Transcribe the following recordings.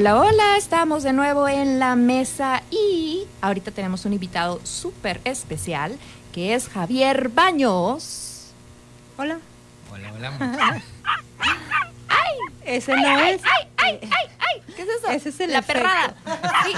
Hola, hola, estamos de nuevo en la mesa y ahorita tenemos un invitado súper especial que es Javier Baños. Hola. Hola, hola. ¡Ay! Ese no es. ¡Ay, ay, ay, ay! ¿Qué es eso? Ese es el La efecto. perrada. Sí.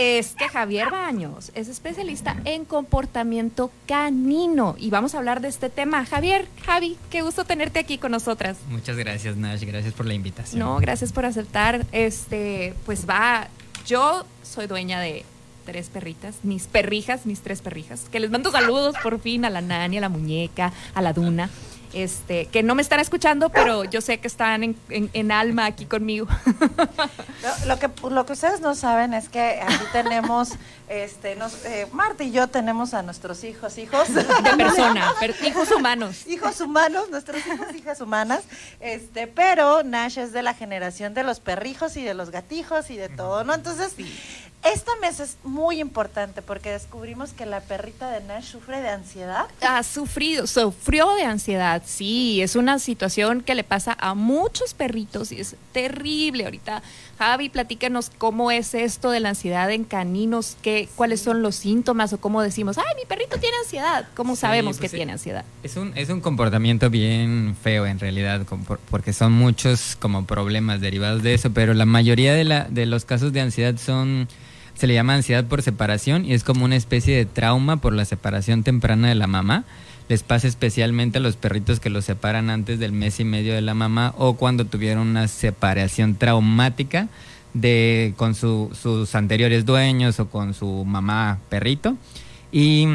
Es que Javier Baños es especialista en comportamiento canino y vamos a hablar de este tema. Javier, Javi, qué gusto tenerte aquí con nosotras. Muchas gracias, Nash. Gracias por la invitación. No, gracias por aceptar. Este, pues va, yo soy dueña de tres perritas, mis perrijas, mis tres perrijas, que les mando saludos por fin a la Nani, a la muñeca, a la Duna. Este, que no me están escuchando, pero yo sé que están en, en- en alma aquí conmigo. Lo, lo que, lo que ustedes no saben es que aquí tenemos, este, nos, eh, Marta y yo tenemos a nuestros hijos, hijos. De persona, per- hijos humanos. hijos humanos, nuestros hijos, hijas humanas, este, pero Nash es de la generación de los perrijos y de los gatijos y de todo, ¿no? Entonces, esta mesa es muy importante porque descubrimos que la perrita de Nash sufre de ansiedad. Ha sufrido, sufrió de ansiedad, sí, es una situación que le pasa a muchos perritos y es terrible. Ahorita, Javi, platícanos cómo es esto de la ansiedad en caninos, qué, cuáles son los síntomas o cómo decimos, ay, mi perrito tiene ansiedad. ¿Cómo Sí, sabemos pues que tiene ansiedad? Es un, es un comportamiento bien feo en realidad, porque son muchos como problemas derivados de eso, pero la mayoría de, la, de los casos de ansiedad son, se le llama ansiedad por separación y es como una especie de trauma por la separación temprana de la mamá. Les pasa especialmente a los perritos que los separan antes del mes y medio de la mamá o cuando tuvieron una separación traumática de con su- sus anteriores dueños o con su mamá perrito. Y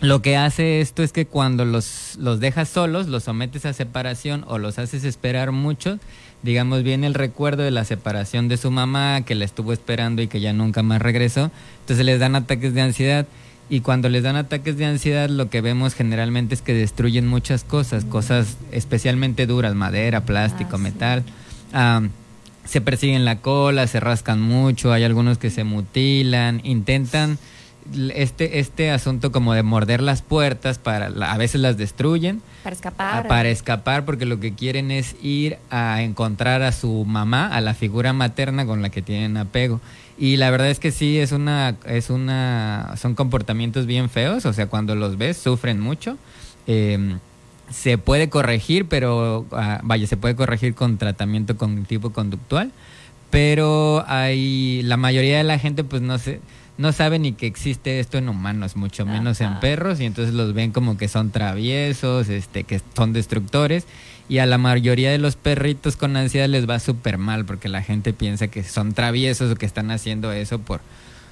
lo que hace esto es que cuando los, los dejas solos, los sometes a separación o los haces esperar mucho, digamos, viene el recuerdo de la separación de su mamá, que la estuvo esperando y que ya nunca más regresó, entonces les dan ataques de ansiedad. Y cuando les dan ataques de ansiedad, lo que vemos generalmente es que destruyen muchas cosas, cosas especialmente duras, madera, plástico, Ah, sí. metal. Se persiguen la cola, se rascan mucho, hay algunos que se mutilan, intentan este este asunto como de morder las puertas para la- a veces las destruyen Para a- escapar. para escapar porque lo que quieren es ir a encontrar a su mamá, a la figura materna con la que tienen apego. Y la verdad es que sí es una es una son comportamientos bien feos, o sea, cuando los ves sufren mucho. Eh, se puede corregir, pero ah, vaya, se puede corregir con tratamiento cognitivo conductual, pero hay la mayoría de la gente pues no se no sabe ni que existe esto en humanos, mucho menos en perros y entonces los ven como que son traviesos, este que son destructores y a la mayoría de los perritos con ansiedad les va súper mal porque la gente piensa que son traviesos o que están haciendo eso por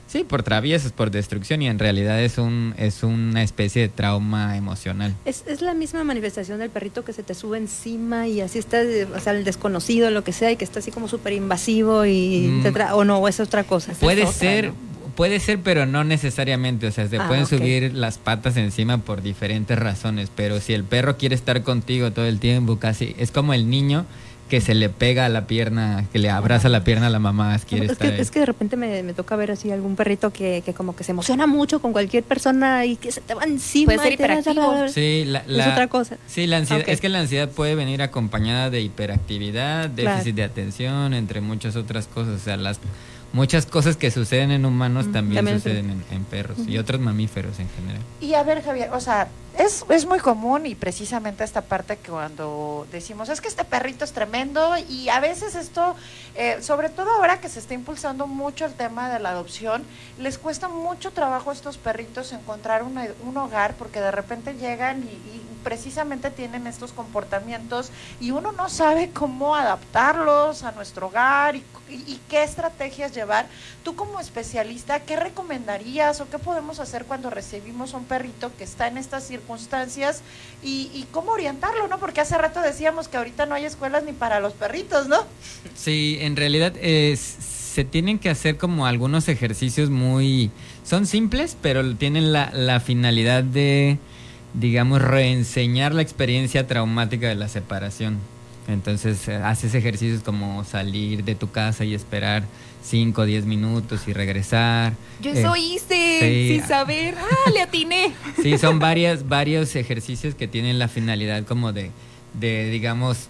Sí, por traviesos, por destrucción y en realidad es un es una especie de trauma emocional. Es, es la misma manifestación del perrito que se te sube encima y así está, o sea, el desconocido, lo que sea, y que está así como súper invasivo y Mm. te tra- o no, o es otra cosa. Puede otra, ser, ¿no? Puede ser, pero no necesariamente. O sea, se Ah, pueden subir las patas encima por diferentes razones. Pero si el perro quiere estar contigo todo el tiempo, casi es como el niño que se le pega a la pierna, que le abraza la pierna a la mamá, quiere es, estar que, ahí. es que de repente me, me toca ver así algún perrito que, que como que se emociona mucho con cualquier persona y que se te va encima. Puede ser hiperactivo. Sí, la, Es otra cosa. Sí, la ansiedad, es que la ansiedad puede venir acompañada de hiperactividad, déficit Claro. de atención, entre muchas otras cosas. O sea, las muchas cosas que suceden en humanos también, también suceden en, en perros y otros mamíferos en general. Y a ver, Javier, o sea, es, es muy común y precisamente esta parte que cuando decimos, es que este perrito es tremendo y a veces esto, eh, sobre todo ahora que se está impulsando mucho el tema de la adopción, les cuesta mucho trabajo a estos perritos encontrar una- un hogar porque de repente llegan y, y precisamente tienen estos comportamientos y uno no sabe cómo adaptarlos a nuestro hogar y, y- qué estrategias llevar. Tú como especialista, ¿qué recomendarías o qué podemos hacer cuando recibimos a un perrito que está en estas circunstancias y, y cómo orientarlo, ¿no? Porque hace rato decíamos que ahorita no hay escuelas ni para los perritos, ¿no? Sí, en realidad eh, se tienen que hacer como algunos ejercicios muy... Son simples, pero tienen la, la finalidad de, digamos, reenseñar la experiencia traumática de la separación. Entonces eh, haces ejercicios como salir de tu casa y esperar 5 o 10 minutos y regresar. Yo Eh, eso hice sí. sin saber. ¡Ah, le atiné! Sí, son varias, varios ejercicios que tienen la finalidad como de, de digamos,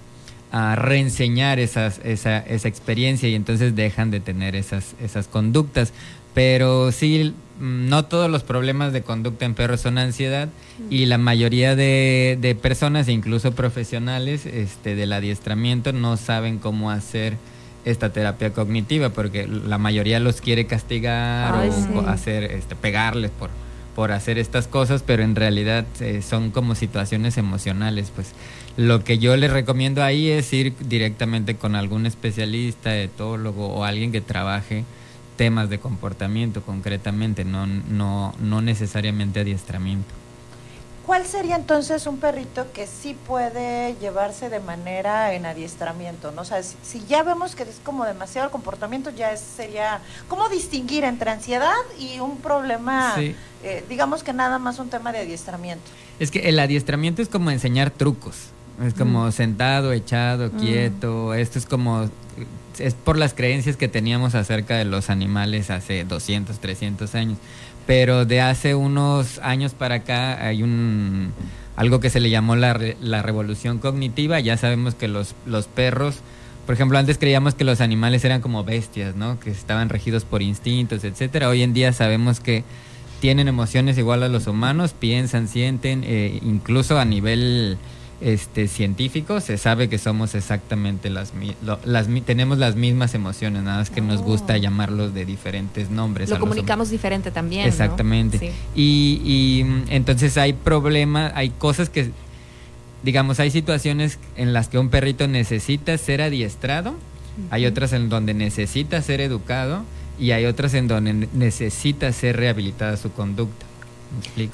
a reenseñar esas, esa, esa experiencia y entonces dejan de tener esas, esas conductas. Pero sí, no todos los problemas de conducta en perros son ansiedad y la mayoría de, de personas, incluso profesionales este, del adiestramiento, no saben cómo hacer esta terapia cognitiva porque la mayoría los quiere castigar Ay, o, sí. o hacer este pegarles por por hacer estas cosas pero en realidad eh, son como situaciones emocionales pues lo que yo les recomiendo ahí es ir directamente con algún especialista etólogo o alguien que trabaje temas de comportamiento concretamente no no no necesariamente adiestramiento ¿Cuál sería entonces un perrito que sí puede llevarse de manera en adiestramiento? ¿no? O sea, si, si ya vemos que es como demasiado el comportamiento, ya es- sería... ¿Cómo distinguir entre ansiedad y un problema, Sí. eh, digamos que nada más un tema de adiestramiento? Es que el adiestramiento es como enseñar trucos. Es como sentado, echado, quieto. Esto es como. Es por las creencias que teníamos acerca de los animales hace 200, 300 años. Pero de hace unos años para acá hay un. Algo que se le llamó la, la revolución cognitiva. Ya sabemos que los, los perros. Por ejemplo, antes creíamos que los animales eran como bestias, ¿no? Que estaban regidos por instintos, etcétera. Hoy en día sabemos que tienen emociones igual a los humanos, piensan, sienten, eh, incluso a nivel este científico se sabe que somos exactamente las, lo- las tenemos las mismas emociones, nada más que nos Oh. gusta llamarlos de diferentes nombres. Lo comunicamos diferente también. ¿no? Exactamente. Sí. Y, y, mm, entonces hay problemas, hay cosas que, digamos, hay situaciones en las que un perrito necesita ser adiestrado, hay otras en donde necesita ser educado y hay otras en donde ne- necesita ser rehabilitada su conducta.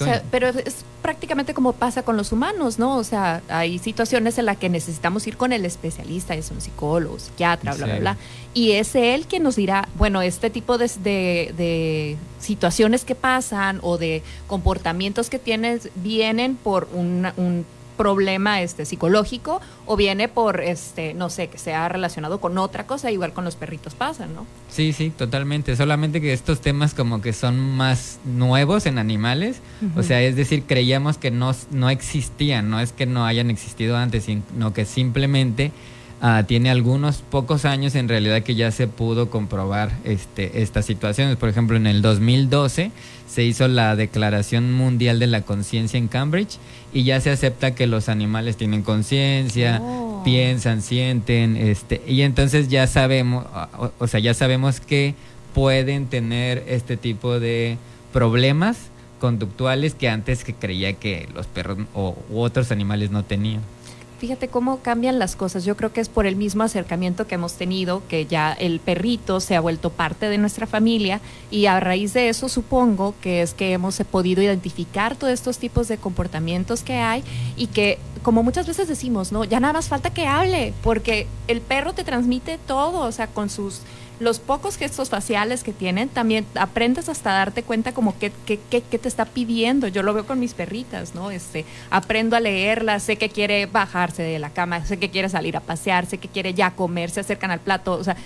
O sea, pero es prácticamente como pasa con los humanos, ¿no? O sea, hay situaciones en las que necesitamos ir con el especialista, es un psicólogo, psiquiatra, bla, bla, bla. Y es él quien nos dirá, bueno, este tipo de, de- de situaciones que pasan o de comportamientos que tienes vienen por una- un problema este psicológico o viene por este no sé que sea relacionado con otra cosa igual con los perritos pasan no Sí, sí, totalmente. Solamente que estos temas como que son más nuevos en animales. O sea, es decir, creíamos que no, no existían, no es que no hayan existido antes, sino que simplemente ah, tiene algunos pocos años en realidad que ya se pudo comprobar este, estas situaciones. Por ejemplo, en el 2012 se hizo la Declaración Mundial de la Conciencia en Cambridge y ya se acepta que los animales tienen conciencia, Oh. piensan, sienten, este, y entonces ya sabemos, o, o sea, ya sabemos que pueden tener este tipo de problemas conductuales que antes que creía que los perros o u otros animales no tenían. Fíjate cómo cambian las cosas. Yo creo que es por el mismo acercamiento que hemos tenido, que ya el perrito se ha vuelto parte de nuestra familia y a raíz de eso supongo que es que hemos podido identificar todos estos tipos de comportamientos que hay y que, como muchas veces decimos, no, ya nada más falta que hable, porque el perro te transmite todo, o sea, con sus los pocos gestos faciales que tienen, también aprendes hasta darte cuenta como qué, qué, qué, te está pidiendo. Yo lo veo con mis perritas, ¿no? Este, aprendo a leerla, sé que quiere bajarse de la cama, sé que quiere salir a pasear, sé que quiere ya comer, se acercan al plato, o sea,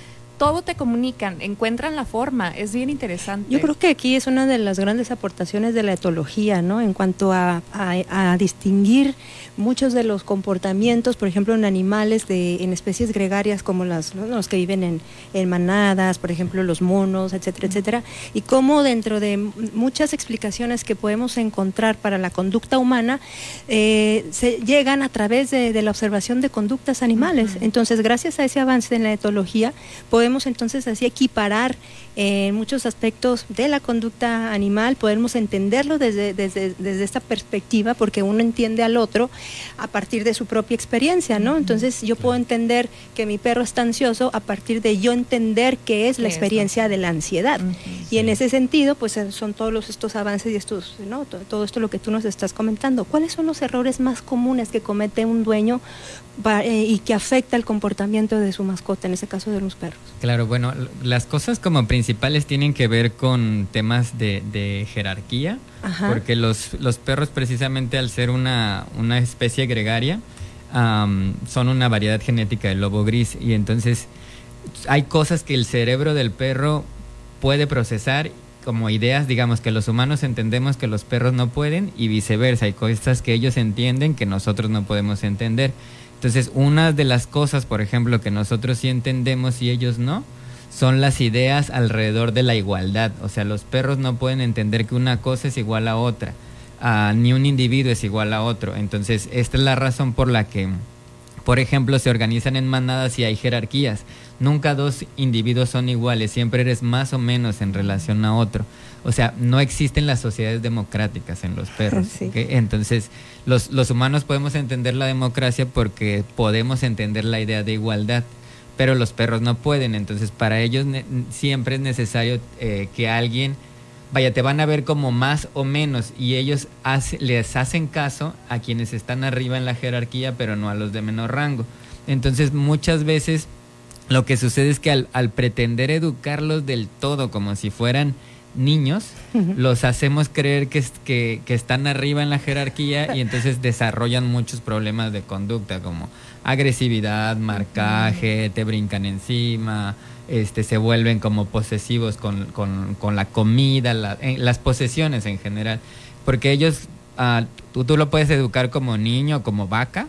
todo te comunican, encuentran la forma, es bien interesante. Yo creo que aquí es una de las grandes aportaciones de la etología, ¿no? En cuanto a, a- a distinguir muchos de los comportamientos, por ejemplo, en animales, de, en especies gregarias como las, ¿no? los que viven en, en manadas, por ejemplo, los monos, etcétera, etcétera, y cómo dentro de muchas explicaciones que podemos encontrar para la conducta humana, eh, se llegan a través de, de la observación de conductas animales. Entonces, gracias a ese avance en la etología, podemos entonces así equiparar en muchos aspectos de la conducta animal, podemos entenderlo desde, desde, desde esta perspectiva, porque uno entiende al otro a partir de su propia experiencia, ¿no? Entonces yo puedo entender que mi perro está ansioso a partir de yo entender qué es la ¿Qué es experiencia de la ansiedad. Y en ese sentido, pues eh, son todos los- estos avances y estos, ¿no? To- todo esto lo que tú nos estás comentando. ¿Cuáles son los errores más comunes que comete un dueño eh, y que afecta el comportamiento de su mascota, en ese caso de los perros? Claro, bueno, las cosas como principales tienen que ver con temas de, de jerarquía, Ajá. porque los, los perros precisamente al ser una, una especie gregaria, am, son una variedad genética del lobo gris y entonces hay cosas que el cerebro del perro puede procesar como ideas, digamos, que los humanos entendemos que los perros no pueden y viceversa, hay cosas que ellos entienden que nosotros no podemos entender. Entonces, una de las cosas, por ejemplo, que nosotros sí entendemos y ellos no, son las ideas alrededor de la igualdad. O sea, los perros no pueden entender que una cosa es igual a otra, ah, ni un individuo es igual a otro. Entonces, esta es la razón por la que, por ejemplo, se organizan en manadas y hay jerarquías. Nunca dos individuos son iguales, siempre eres más o menos en relación a otro. O sea, no existen las sociedades democráticas en los perros. Entonces, los, los humanos podemos entender la democracia porque podemos entender la idea de igualdad pero los perros no pueden. Entonces, para ellos siempre es necesario eh, que alguien, vaya, te van a ver como más o menos y ellos les hacen caso a quienes están arriba en la jerarquía, pero no a los de menor rango. Entonces, muchas veces lo que sucede es que al, al pretender educarlos del todo como si fueran niños, los hacemos creer que, que, que, están arriba en la jerarquía y entonces desarrollan muchos problemas de conducta como agresividad, marcaje, te brincan encima, este, se vuelven como posesivos con, con, la comida, las posesiones en general. Porque ellos, ah, tú, tú, lo puedes educar como niño, como vaca,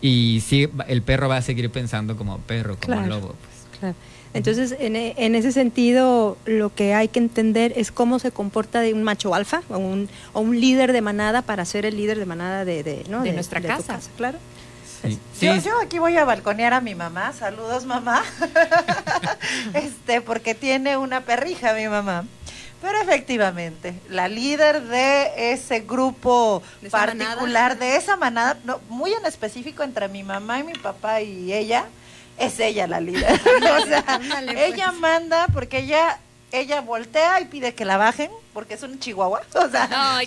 y sí, el perro va a seguir pensando como perro, como lobo. Pues. Claro. Entonces, en, en, ese sentido, lo que hay que entender es cómo se comporta de un macho alfa o un, o un líder de manada para ser el líder de manada de, de, de, nuestra casa. Claro. Yo, aquí voy a balconear a mi mamá. Saludos, mamá. este, porque tiene una perrija mi mamá. Pero efectivamente, la líder de ese grupo particular, de esa manada, no, muy en específico entre mi mamá y mi papá y ella, es ella la líder. o sea, pues. ella manda porque ella ella voltea y pide que la bajen porque es un chihuahua. O sea,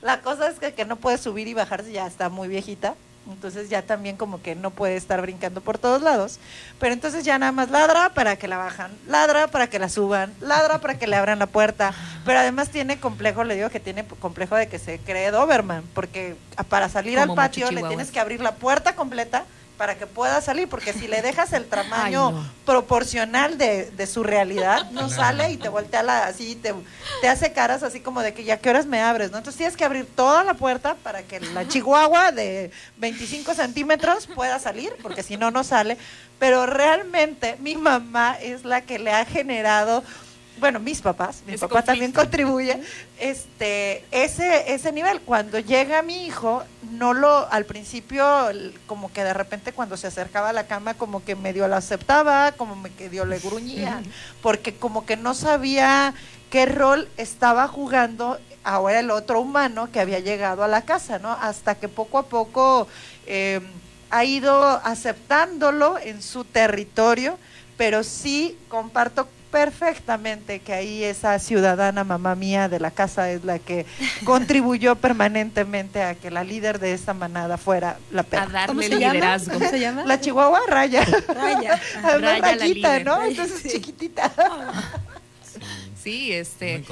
la cosa es que, que no puede subir y bajarse, ya está muy viejita. Entonces ya también como que no puede estar brincando por todos lados. Pero entonces ya nada más ladra para que la bajan, ladra para que la suban, ladra para que le abran la puerta. Pero además tiene complejo, le digo que tiene complejo de que se cree Doberman, porque para salir al patio le tienes que abrir la puerta completa para que pueda salir, porque si le dejas el tamaño proporcional de, de, su realidad, no sale y te voltea la, así, te, te hace caras así como de que ya qué horas me abres, ¿no? Entonces tienes que abrir toda la puerta para que la chihuahua de 25 centímetros pueda salir, porque si no, no sale. Pero realmente mi mamá es la que le ha generado bueno, mis papás, mi papá también contribuye, este, ese, ese nivel. Cuando llega mi hijo, no lo, al principio, como que de repente cuando se acercaba a la cama, como que medio lo aceptaba, como que dio le gruñía, porque como que no sabía qué rol estaba jugando ahora el otro humano que había llegado a la casa, ¿no? Hasta que poco a poco em, ha ido aceptándolo en su territorio, pero sí comparto perfectamente que ahí esa ciudadana mamá mía de la casa es la que contribuyó permanentemente a que la líder de esta manada fuera la perra. A darle liderazgo. ¿Cómo se llama? La chihuahua Raya. Raya. Raya ¿no? Entonces chiquitita. Sí, este.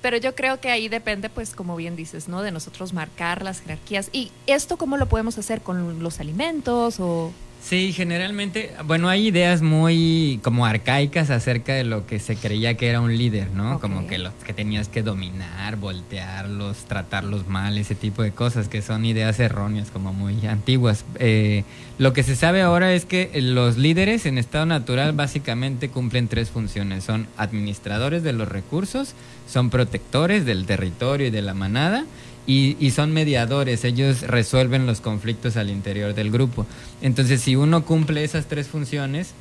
Pero yo creo que ahí depende, pues, como bien dices, ¿no? De nosotros marcar las jerarquías. ¿Y esto cómo lo podemos hacer con los alimentos o...? Sí, generalmente, bueno, hay ideas muy como arcaicas acerca de lo que se creía que era un líder, ¿no? Como que los que tenías que dominar, voltearlos, tratarlos mal, ese tipo de cosas que son ideas erróneas, como muy antiguas. Eh, lo que se sabe ahora es que los líderes en estado natural básicamente cumplen tres funciones. Son administradores de los recursos, son protectores del territorio y de la manada y, son mediadores, ellos resuelven los conflictos al interior del grupo. Entonces, si uno cumple esas tres funciones,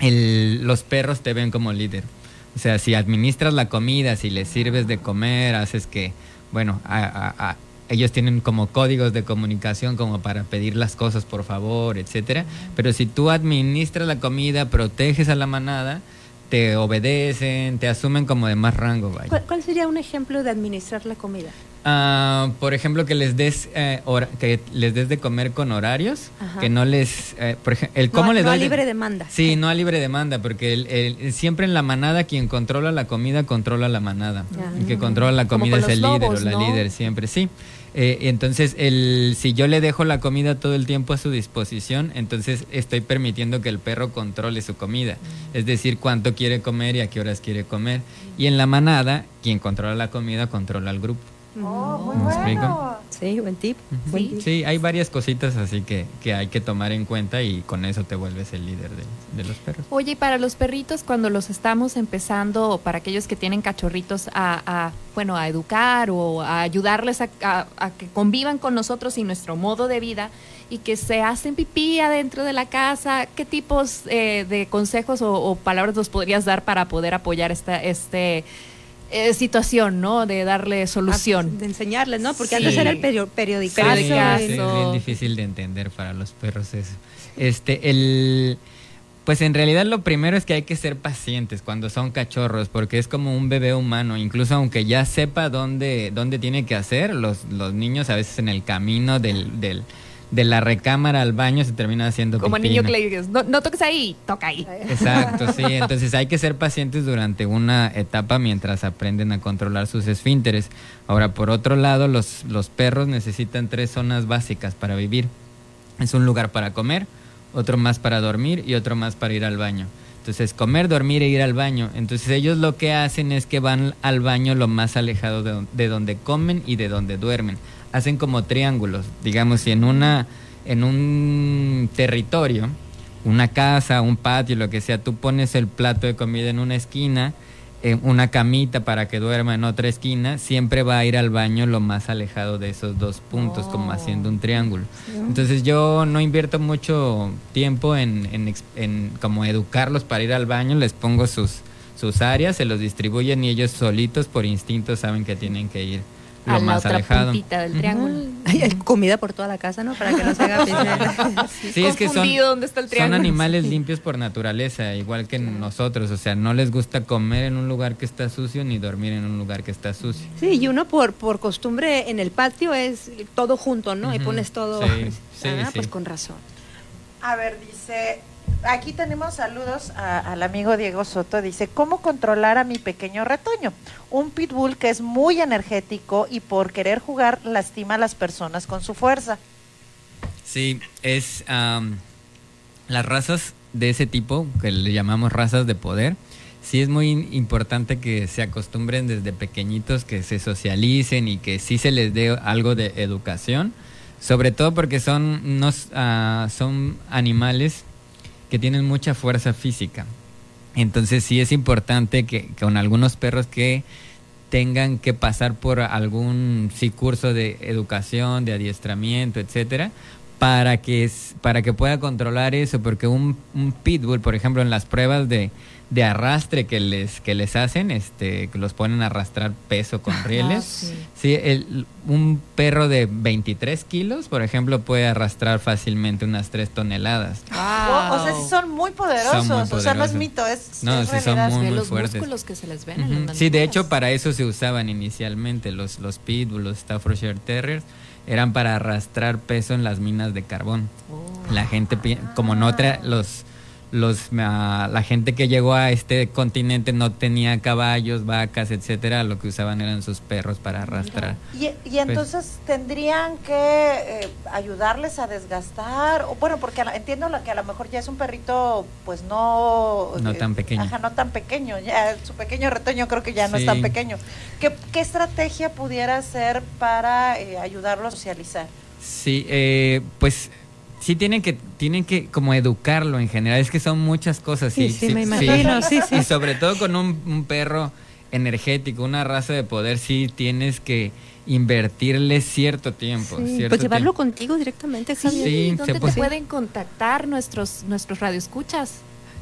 los perros te ven como líder. O sea, si administras la comida, si les sirves de comer, haces que, bueno, ellos tienen como códigos de comunicación como para pedir las cosas por favor, etcétera. Pero si tú administras la comida, proteges a la manada, te obedecen, te asumen como de más rango. ¿Cuál, sería un ejemplo de administrar la comida? Ah, por ejemplo, que les des eh, que les des de comer con horarios, que no les, eh, por ejemplo, el cómo no, les no a libre demanda. Sí, no a libre demanda, porque el, siempre en la manada quien controla la comida controla la manada, y que controla la comida es el líder o la líder siempre, sí. Eh, entonces, el, si yo le dejo la comida todo el tiempo a su disposición, entonces estoy permitiendo que el perro controle su comida. Mm. Es decir, cuánto quiere comer y a qué horas quiere comer. Y en la manada, quien controla la comida controla al grupo. Oh, muy bueno. Sí, buen tip. Buen Sí. tip. Sí, hay varias cositas así que, que hay que tomar en cuenta y con eso te vuelves el líder de, de los perros. Oye, y para los perritos, cuando los estamos empezando, o para aquellos que tienen cachorritos, a, a, bueno, a educar o a ayudarles a, a- a que convivan con nosotros y nuestro modo de vida, y que se hacen pipí adentro de la casa, ¿qué tipos eh, de consejos o, o palabras nos podrías dar para poder apoyar esta este, eh, situación, ¿no? De darle solución. De enseñarles, ¿no? Porque Sí. antes era el perio- periodicazo. Periodicazo. Sí, es bien difícil de entender para los perros eso. Este, el, pues en realidad lo primero es que hay que ser pacientes cuando son cachorros, porque es como un bebé humano. Incluso aunque ya sepa dónde, dónde tiene que hacer, los, los niños a veces en el camino del, del, de la recámara al baño se terminan haciendo Como pipí, niño ¿no? que le dices, no, no toques ahí, toca ahí. Exacto, sí. Entonces hay que ser pacientes durante una etapa mientras aprenden a controlar sus esfínteres. Ahora, por otro lado, los, los perros necesitan tres zonas básicas para vivir. Es un lugar para comer, otro más para dormir y otro más para ir al baño. Entonces, comer, dormir e ir al baño. Entonces, ellos lo que hacen es que van al baño lo más alejado de donde comen y de donde duermen. Hacen como triángulos. Digamos, si en una en un territorio, una casa, un patio, lo que sea, tú pones el plato de comida en una esquina, eh, una camita para que duerma en otra esquina, siempre va a ir al baño lo más alejado de esos dos puntos, como Oh. haciendo un triángulo. Entonces yo no invierto mucho tiempo en, en, en como educarlos para ir al baño, les pongo sus, sus áreas, se los distribuyen y ellos solitos por instinto saben que tienen que ir a la más otra alejado. puntita del triángulo. Ay, hay comida por toda la casa, ¿no? Para que no se haga pisar. Sí, es que son, dónde está el son triángulo. animales limpios por naturaleza, igual que nosotros. O sea, no les gusta comer en un lugar que está sucio ni dormir en un lugar que está sucio. Sí, y uno por, por costumbre en el patio es todo junto, ¿no? Y pones todo. Sí, sí, ah, sí. pues con razón. A ver, dice, aquí tenemos saludos a- al amigo Diego Soto. Dice, ¿cómo controlar a mi pequeño retoño? Un pitbull que es muy energético y por querer jugar lastima a las personas con su fuerza. Sí, es am, las razas de ese tipo, que le llamamos razas de poder, sí es muy importante que se acostumbren desde pequeñitos, que se socialicen y que sí se les dé algo de educación, sobre todo porque son, unos, ah, son animales que tienen mucha fuerza física. Entonces sí es importante que, con algunos perros que tengan que pasar por algún sí, curso de educación, de adiestramiento, etcétera, para que para que pueda controlar eso, porque un pitbull, por ejemplo, en las pruebas de, de arrastre que les que les hacen, este, que los ponen a arrastrar peso con rieles. sí. Sí, el, un perro de 23 kilos, por ejemplo, puede arrastrar fácilmente unas 3 toneladas. O, o sea, sí son muy poderosos. Son muy O sea, no es mito, es, No, es sí son muy, muy los fuertes. músculos que se les ven en las Ujú. Sí, de hecho, para eso se usaban inicialmente los, los Pitbull, los Staffordshire Terriers, eran para arrastrar peso en las minas de carbón. Oh. La gente, como no tra los, los, la gente que llegó a este continente no tenía caballos, vacas, etcétera, lo que usaban eran sus perros para arrastrar. Y, y entonces tendrían que eh, ayudarles a desgastar, o bueno, porque entiendo la- que a lo mejor ya es un perrito, pues no... No eh, tan pequeño. Ajá, no tan pequeño, ya su pequeño retoño creo que ya no es tan pequeño. ¿Qué, qué estrategia pudiera ser para eh, ayudarlo a socializar? Sí, eh, pues sí tienen que tienen que como educarlo en general. Es que son muchas cosas. Sí, sí, me imagino, sí, sí. Y sobre todo con un, un perro energético, una raza de poder, sí tienes que invertirle cierto tiempo. Sí, cierto pues llevarlo tiempo. contigo directamente. Sí, ¿Dónde se te puede. pueden contactar nuestros nuestros radioescuchas?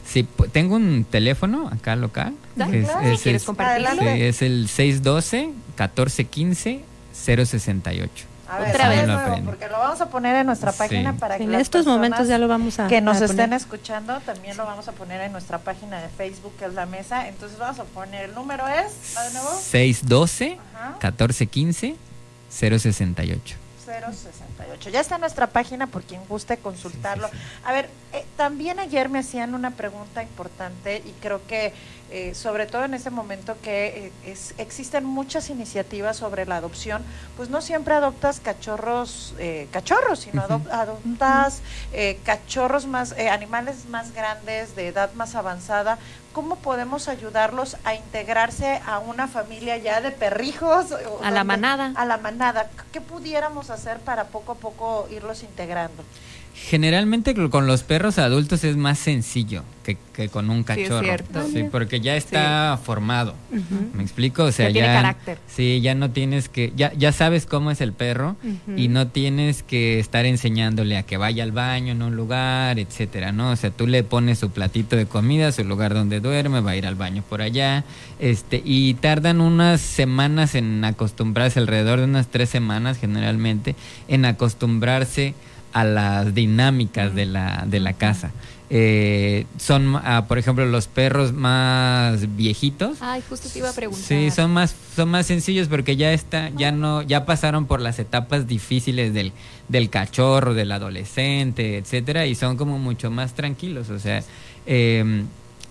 Sí, tengo un teléfono acá local. Que es- claro. es- si quieres es- compartirlo. sí, es el 612-1415-068. A ver, Otra de vez. nuevo, porque lo vamos a poner en nuestra Sí. página para que En las estos momentos ya lo vamos a que nos a estén escuchando, también lo vamos a poner en nuestra página de Facebook, que es la mesa. Entonces vamos a poner, el número es, ¿va de nuevo? 612-1415-068. 068. Ya está en nuestra página por quien guste consultarlo. A ver, Eh, también ayer me hacían una pregunta importante y creo que eh, sobre todo en este momento que eh, existen muchas iniciativas sobre la adopción, pues no siempre adoptas cachorros, cachorros, sino adoptas cachorros más, animales más grandes, de edad más avanzada. ¿Cómo podemos ayudarlos a integrarse a una familia ya de perrijos? A la manada. A la manada. ¿Qué pudiéramos hacer para poco a poco irlos integrando? Generalmente con los perros adultos es más sencillo que, con un cachorro. Sí, porque ya está formado. ¿Me explico? O sea, ya, tiene carácter. Sí, ya no tienes que ya ya sabes cómo es el perro y no tienes que estar enseñándole a que vaya al baño en un lugar, etcétera, ¿no? O sea, tú le pones su platito de comida, su lugar donde duerme, va a ir al baño por allá, este y tardan unas semanas en acostumbrarse alrededor de unas tres semanas generalmente en acostumbrarse a las dinámicas de la, de la casa. Eh, son, ah, por ejemplo, los perros más viejitos. Ay, justo te iba a preguntar. Sí, son más, son más sencillos porque ya está, ya no, ya pasaron por las etapas difíciles del, del cachorro, del adolescente, etcétera, y son como mucho más tranquilos. O sea, eh,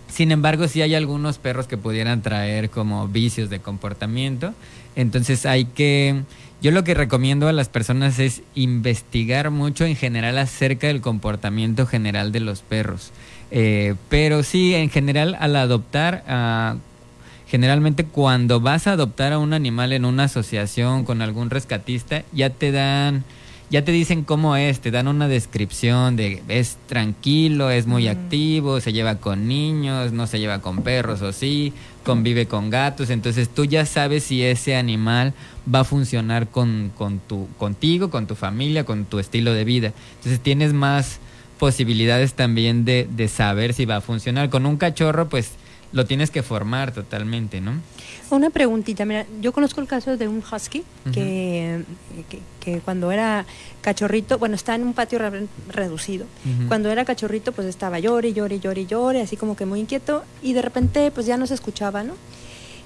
sin embargo, sí hay algunos perros que pudieran traer como vicios de comportamiento. Entonces hay que yo lo que recomiendo a las personas es investigar mucho en general acerca del comportamiento general de los perros. Eh, pero sí, en general, al adoptar, uh, generalmente cuando vas a adoptar a un animal en una asociación con algún rescatista, ya te dan ya te dicen cómo es, te dan una descripción de es tranquilo, es muy activo, se lleva con niños, no se lleva con perros o sí, convive con gatos, entonces tú ya sabes si ese animal va a funcionar con, con tu, contigo, con tu familia, con tu estilo de vida. Entonces tienes más posibilidades también de, de saber si va a funcionar. Con un cachorro, pues lo tienes que formar totalmente, ¿no? Una preguntita, mira, yo conozco el caso de un husky que, que, cuando era cachorrito, bueno, está en un patio reducido. Cuando era cachorrito, pues estaba llore, llore, llore, llore, así como que muy inquieto, y de repente, pues ya no se escuchaba, ¿no?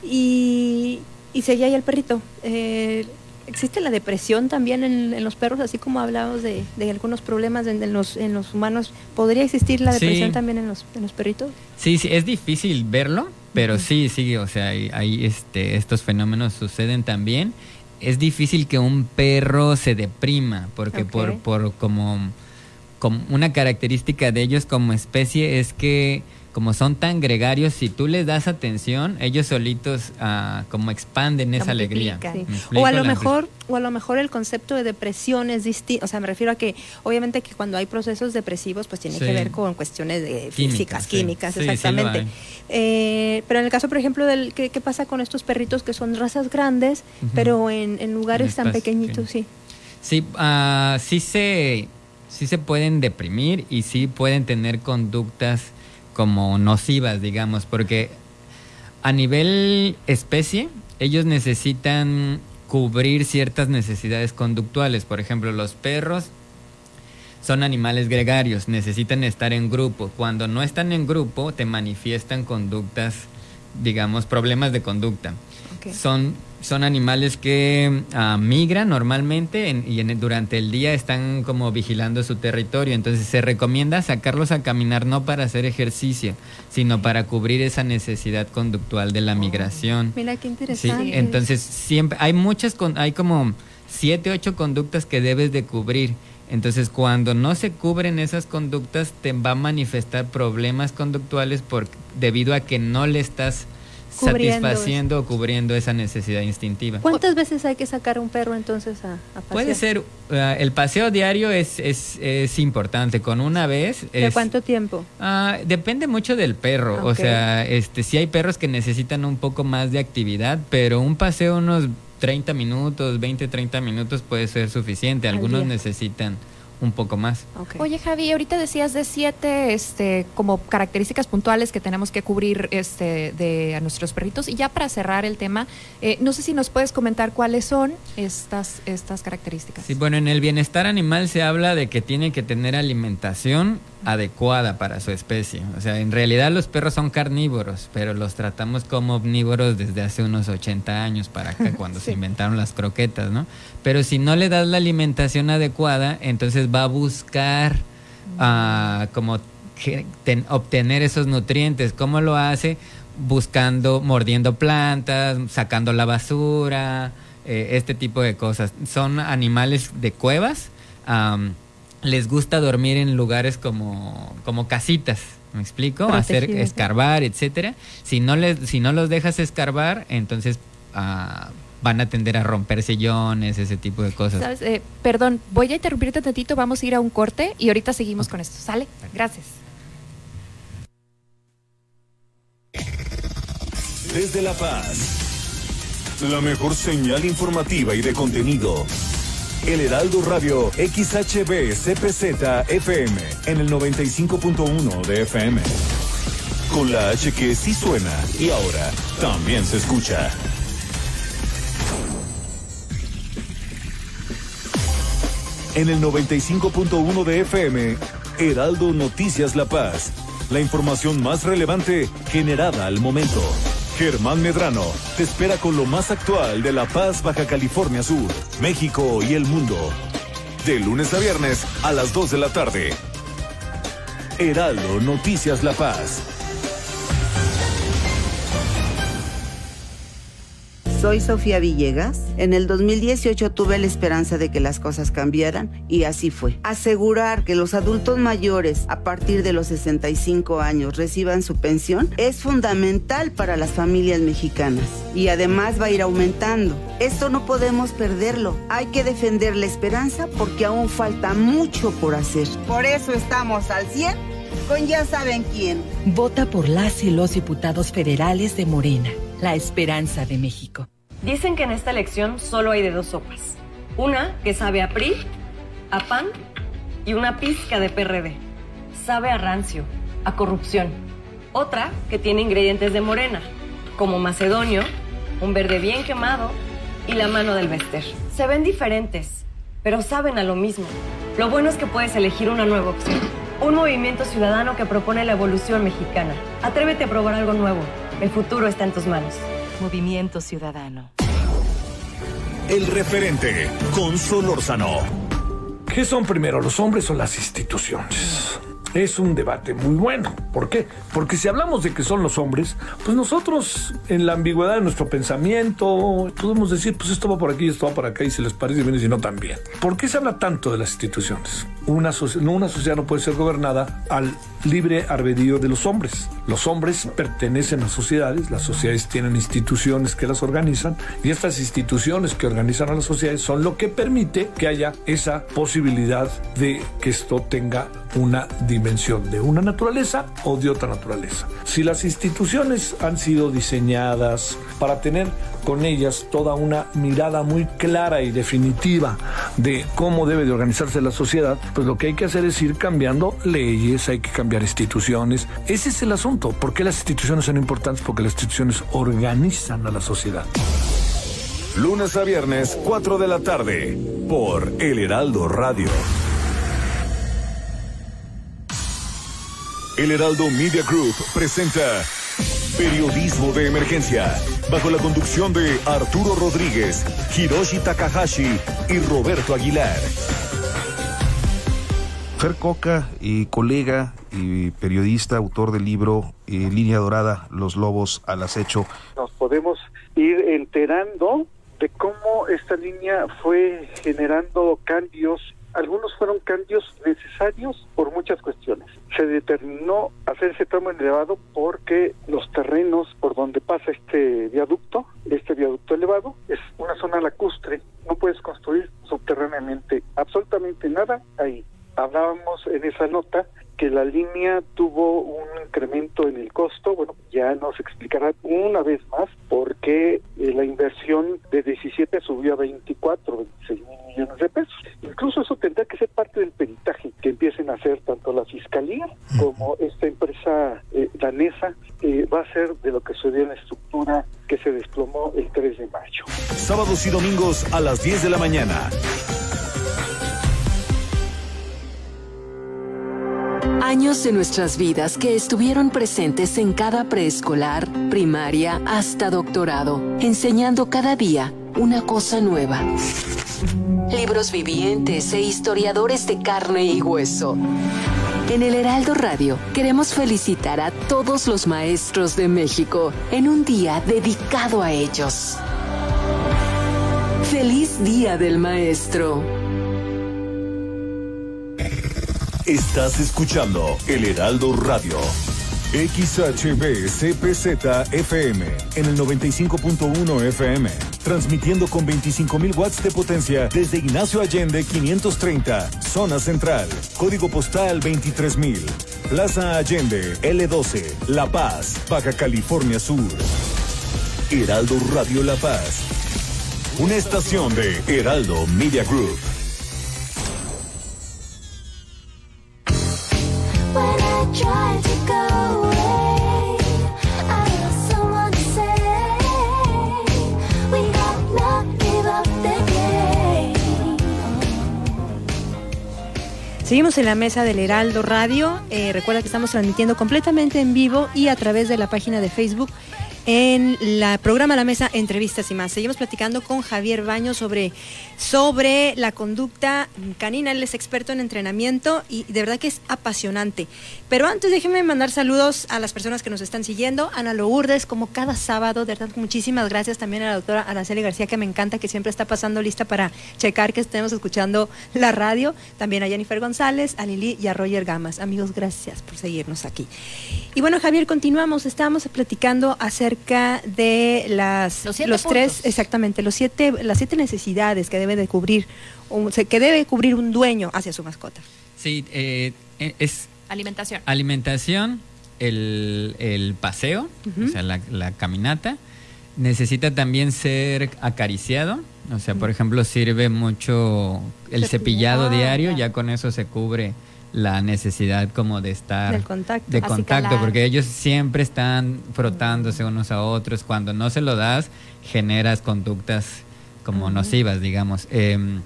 Y, y seguía ahí el perrito. Eh, ¿Existe la depresión también en, los perros, así como hablamos de, algunos problemas en, los, en los humanos? ¿Podría existir la depresión también en los, en los perritos? Sí, sí, es difícil verlo, pero sí, sí, o sea, hay, este, estos fenómenos suceden también. Es difícil que un perro se deprima, porque por, por como, como una característica de ellos como especie es que como son tan gregarios, si tú les das atención, ellos solitos uh, como expanden esa alegría. O a lo mejor, o a lo mejor el concepto de depresión es distinto, o sea, me refiero a que obviamente que cuando hay procesos depresivos, pues tiene que ver con cuestiones de físicas, químicas, exactamente. Eh, pero en el caso, por ejemplo, del ¿qué, pasa con estos perritos que son razas grandes, pero en, lugares tan pequeñitos, sí. Sí, uh, sí se, sí se pueden deprimir y sí pueden tener conductas como nocivas, digamos, porque a nivel especie, ellos necesitan cubrir ciertas necesidades conductuales. Por ejemplo, los perros son animales gregarios, necesitan estar en grupo. Cuando no están en grupo, te manifiestan conductas, digamos, problemas de conducta. Son son animales que ah, migran normalmente y durante el día están como vigilando su territorio. Entonces se recomienda sacarlos a caminar no para hacer ejercicio, sino para cubrir esa necesidad conductual de la migración. Mira qué interesante. entonces siempre hay muchas, hay como siete, ocho conductas que debes de cubrir. Entonces, cuando no se cubren esas conductas, te va a manifestar problemas conductuales por, debido a que no le estás satisfaciendo o cubriendo esa necesidad instintiva. ¿Cuántas veces hay que sacar un perro entonces a, pasear? Puede ser, uh, el paseo diario es, es, es, importante, con una vez. ¿De cuánto tiempo? Uh, depende mucho del perro, o sea, este, sí hay perros que necesitan un poco más de actividad, pero un paseo unos 30 minutos, 20, 30 minutos puede ser suficiente, algunos necesitan un poco más. Oye, Javi, ahorita decías de siete este, como características puntuales que tenemos que cubrir este, de a nuestros perritos. Y ya para cerrar el tema, eh, no sé si nos puedes comentar cuáles son estas, estas características. Sí, bueno, en el bienestar animal se habla de que tiene que tener alimentación adecuada para su especie. O sea, en realidad los perros son carnívoros, pero los tratamos como omnívoros desde hace unos 80 años para acá, cuando se inventaron las croquetas, ¿no? Pero si no le das la alimentación adecuada, entonces va a buscar a como ten- obtener esos nutrientes. ¿Cómo lo hace? Buscando, mordiendo plantas, sacando la basura, eh, este tipo de cosas. Son animales de cuevas. Les gusta dormir en lugares como, como casitas. ¿Me explico? Hacer ¿no? escarbar, etcétera. Si no les, si no los dejas escarbar, entonces ah, van a tender a romper sillones, ese tipo de cosas. ¿Sabes? Eh, perdón, voy a interrumpirte tantito, vamos a ir a un corte y ahorita seguimos con esto. ¿Sale? Gracias. Desde La Paz. La mejor señal informativa y de contenido. El Heraldo Radio XHB CPZ FM en el 95.1 de FM. Con la H que sí suena y ahora también se escucha. En el 95.1 de FM, Heraldo Noticias La Paz. La información más relevante generada al momento. Germán Medrano te espera con lo más actual de La Paz, Baja California Sur, México y el mundo. De lunes a viernes a las 2 de la tarde. Heraldo Noticias La Paz. Soy Sofía Villegas. En el 2018 tuve la esperanza de que las cosas cambiaran y así fue. Asegurar que los adultos mayores a partir de los 65 años reciban su pensión es fundamental para las familias mexicanas y además va a ir aumentando. Esto no podemos perderlo. Hay que defender la esperanza porque aún falta mucho por hacer. Por eso estamos al 100 con ya saben quién. Vota por las y los diputados federales de Morena, la esperanza de México. Dicen que en esta elección solo hay de dos sopas. Una que sabe a PRI, a PAN y una pizca de PRD. Sabe a rancio, a corrupción. Otra que tiene ingredientes de morena, como macedonio, un verde bien quemado y la mano del Bester. Se ven diferentes, pero saben a lo mismo. Lo bueno es que puedes elegir una nueva opción. Un movimiento ciudadano que propone la evolución mexicana. Atrévete a probar algo nuevo. El futuro está en tus manos. Movimiento Ciudadano. El referente con Solórzano. ¿Qué son primero, los hombres o las instituciones? Es un debate muy bueno. ¿Por qué? Porque si hablamos de que son los hombres, pues nosotros en la ambigüedad de nuestro pensamiento podemos decir, pues esto va por aquí, esto va por acá y si les parece bien y si no también. ¿Por qué se habla tanto de las instituciones? Una, no, una sociedad no puede ser gobernada al libre albedrío de los hombres. Los hombres pertenecen a sociedades, las sociedades tienen instituciones que las organizan y estas instituciones que organizan a las sociedades son lo que permite que haya esa posibilidad de que esto tenga una dimensión de una naturaleza o de otra naturaleza. Si las instituciones han sido diseñadas para tener con ellas toda una mirada muy clara y definitiva de cómo debe de organizarse la sociedad, pues lo que hay que hacer es ir cambiando leyes, hay que cambiar instituciones. Ese es el asunto. ¿Por qué las instituciones son importantes? Porque las instituciones organizan a la sociedad. Lunes a viernes, 4 de la tarde. Por El Heraldo Radio. El Heraldo Media Group presenta Periodismo de Emergencia. Bajo la conducción de Arturo Rodríguez, Hiroshi Takahashi y Roberto Aguilar. Fer Coca, eh, colega y periodista, autor del libro eh, Línea Dorada, Los Lobos al Acecho. nos podemos ir enterando de cómo esta línea fue generando cambios. Algunos fueron cambios necesarios por muchas cuestiones. Se determinó hacer ese tramo elevado porque los terrenos por donde pasa este viaducto, este viaducto elevado, es una zona lacustre. No puedes construir subterráneamente absolutamente nada ahí. Hablábamos en esa nota que la línea tuvo un incremento en el costo, bueno, ya nos explicará una vez más por qué eh, la inversión de 17 subió a 24, 26 mil millones de pesos. Incluso eso tendrá que ser parte del peritaje que empiecen a hacer tanto la Fiscalía como esta empresa eh, danesa, eh, va a ser de lo que sucedió en la estructura que se desplomó el 3 de mayo. Sábados y domingos a las 10 de la mañana. Años de nuestras vidas que estuvieron presentes en cada preescolar, primaria, hasta doctorado, enseñando cada día una cosa nueva. Libros vivientes e historiadores de carne y hueso. En el Heraldo Radio queremos felicitar a todos los maestros de México en un día dedicado a ellos. Feliz Día del Maestro. Estás escuchando El Heraldo Radio. XHB CPZ FM en el 95.1 FM, transmitiendo con 25.000 watts de potencia desde Ignacio Allende 530, zona central, código postal 23.000, Plaza Allende L12, La Paz, Baja California Sur. Heraldo Radio La Paz, una estación de Heraldo Media Group. Seguimos en la mesa del Heraldo Radio. Eh, recuerda que estamos transmitiendo completamente en vivo y a través de la página de Facebook en el programa La Mesa Entrevistas y más. Seguimos platicando con Javier Baño sobre, sobre la conducta canina. Él es experto en entrenamiento y de verdad que es apasionante. Pero antes déjenme mandar saludos a las personas que nos están siguiendo. Ana Lourdes, como cada sábado, de verdad muchísimas gracias también a la doctora Araceli García, que me encanta, que siempre está pasando lista para checar que estemos escuchando la radio. También a Jennifer González, a Lili y a Roger Gamas. Amigos, gracias por seguirnos aquí. Y bueno, Javier, continuamos. Estamos platicando acerca de las los, tres exactamente los siete las siete necesidades que debe de cubrir un, que debe cubrir un dueño hacia su mascota. Sí, eh, eh, es alimentación. Alimentación, el, el paseo, o sea, la, la, caminata. Necesita también ser acariciado. O sea, por ejemplo, sirve mucho el cepillado diario, ya con eso se cubre la necesidad como de estar Del contacto. de contacto porque ellos siempre están frotándose unos a otros. Cuando no se lo das generas conductas como nocivas digamos. Em,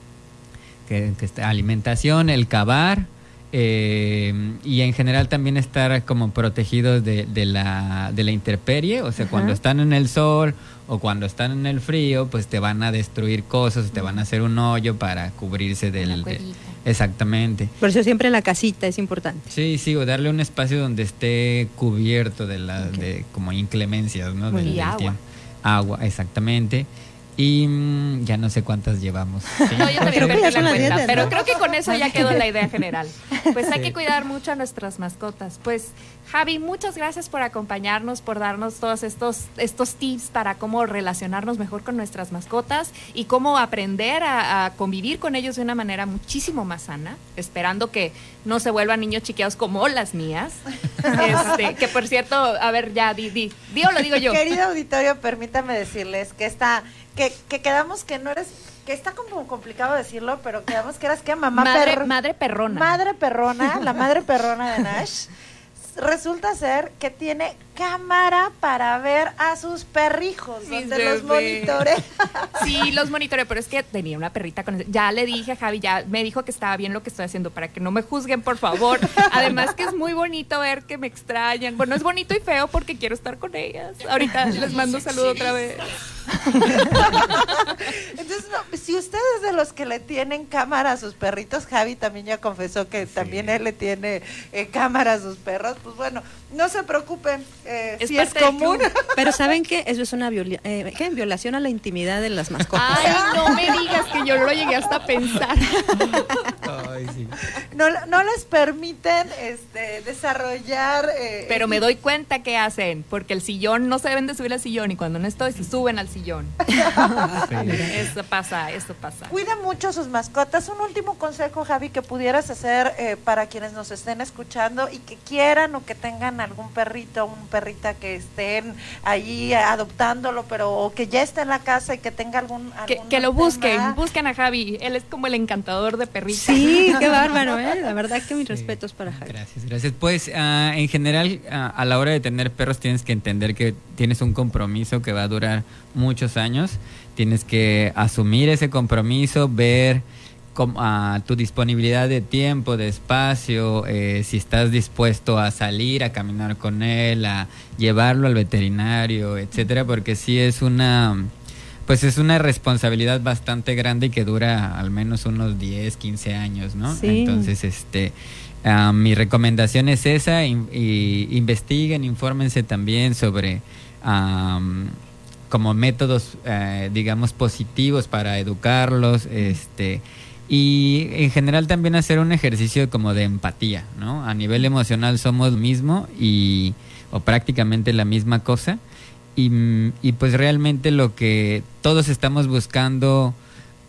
que, que alimentación el cavar em, y en general también estar como protegidos de, de, la, de la intemperie, o sea, cuando están en el sol o cuando están en el frío, pues te van a destruir cosas, te van a hacer un hoyo para cubrirse del... De, exactamente. Por eso siempre la casita es importante. Sí, sí, o darle un espacio donde esté cubierto de la de como inclemencias, ¿no? Del, y agua. Agua, exactamente. Y mmm, ya no sé cuántas llevamos. ¿sí? No, yo también perdí la cuenta, pero creo que con eso ya quedó la idea general. Pues hay que cuidar mucho a nuestras mascotas. Pues Javi, muchas gracias por acompañarnos, por darnos todos estos, estos tips para cómo relacionarnos mejor con nuestras mascotas y cómo aprender a, a convivir con ellos de una manera muchísimo más sana, esperando que no se vuelvan niños chiqueados como las mías. Este, que por cierto, a ver, ya, di, di, di o lo digo yo. Querido auditorio, permítame decirles que esta que, que quedamos que no eres que está como complicado decirlo, pero quedamos que eras que mamá madre, per, madre perrona. Madre perrona, la madre perrona de Nash. Resulta ser que tiene cámara para ver a sus perrijos, Mis donde los bebés. monitore. Sí, los monitoreé, pero es que tenía una perrita con Ya le dije a Javi, ya me dijo que estaba bien lo que estoy haciendo para que no me juzguen, por favor. Además que es muy bonito ver que me extrañan. Bueno, es bonito y feo porque quiero estar con ellas. Ahorita les mando saludo otra vez. Entonces, no, si ustedes de los que le tienen cámara a sus perritos, Javi también ya confesó que también él le tiene eh, cámara a sus perros, pues bueno, no se preocupen, eh, Es si es común. Pero saben que eso es una viola- eh, ¿qué? violación a la intimidad de las mascotas. Ay, no me digas que yo lo llegué hasta a pensar. Ay, sí. No, no les permiten este, desarrollar... eh, Pero me doy cuenta que hacen, porque el sillón no se deben de subir al sillón y cuando no estoy se suben al sillón. Eso pasa, eso pasa. Cuida mucho sus mascotas. Un último consejo, Javi, que pudieras hacer eh, para quienes nos estén escuchando y que quieran o que tengan algún perrito, un perrita que estén ahí adoptándolo, pero o que ya esté en la casa y que tenga algún... Que, algún que lo busquen, tema. busquen a Javi. Él es como el encantador de perritos. Sí, qué bárbaro, ¿eh? La verdad que mis respetos para Javi. Gracias, gracias. Pues ah, en general, ah, a la hora de tener perros tienes que entender que tienes un compromiso que va a durar muchos años. Tienes que asumir ese compromiso, ver ah, tu disponibilidad de tiempo, de espacio, eh, si estás dispuesto a salir, a caminar con él, a llevarlo al veterinario, etcétera, porque sí es una pues es una responsabilidad bastante grande y que dura al menos unos 10, 15 años, ¿no? Sí. Entonces, este Ah, mi recomendación es esa, in- y investiguen, infórmense también sobre como métodos, eh, digamos, positivos para educarlos, este, y en general también hacer un ejercicio como de empatía, ¿no? A nivel emocional somos lo mismo y, o prácticamente la misma cosa, y, y pues realmente lo que todos estamos buscando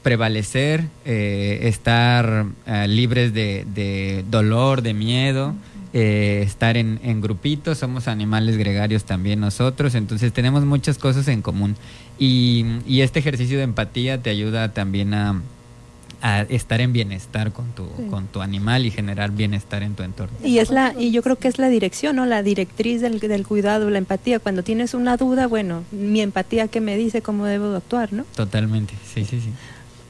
prevalecer, eh, estar eh, libres de, de dolor, de miedo, eh, estar en, en grupitos, somos animales gregarios también nosotros, entonces tenemos muchas cosas en común. Y, y este ejercicio de empatía te ayuda también a, a estar en bienestar con tu, Sí. con tu animal y generar bienestar en tu entorno. Y es la y yo creo que es la dirección, ¿no? La directriz del, del cuidado, la empatía. Cuando tienes una duda, bueno, mi empatía que me dice cómo debo de actuar, ¿no? Totalmente, sí, sí, sí.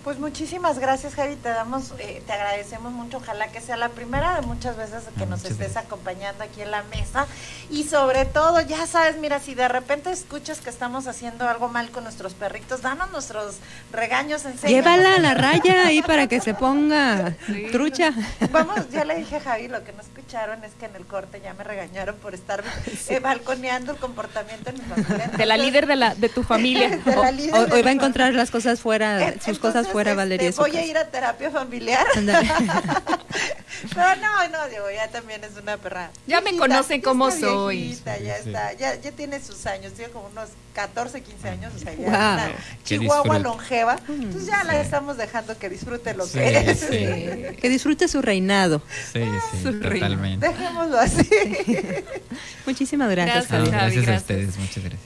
Pues muchísimas gracias, Javi. Te damos, eh, te agradecemos mucho. Ojalá que sea la primera de muchas veces que Ah, nos estés gracias. acompañando aquí en la mesa. Y sobre todo, ya sabes, mira, si de repente escuchas que estamos haciendo algo mal con nuestros perritos, danos nuestros regaños en serio. Llévala a la raya ahí para que se ponga trucha. Vamos, ya le dije a Javi, lo que no escucharon es que en el corte ya me regañaron por estar eh, balconeando el comportamiento en mi familia. De la líder de, la, de tu familia. De la líder Hoy, de hoy va a encontrar las cosas fuera, Eh, sus cosas entonces, fuera, este, Valeria. Voy a ir a terapia familiar. Pero no, no, digo, ya también es una perra. Ya me conocen está soy. viejita, ya Sí. está, ya, ya tiene sus años, tiene como unos 14, 15 años, o sea, ya Wow. una Que chihuahua longeva. Entonces ya la Sí. estamos dejando que disfrute lo Sí, que es. sí. Que disfrute su reinado. Sí, sí, Su reino. totalmente. Dejémoslo así. Muchísimas gracias, Gracias, No, Javier. Javi, gracias a ustedes, muchas gracias.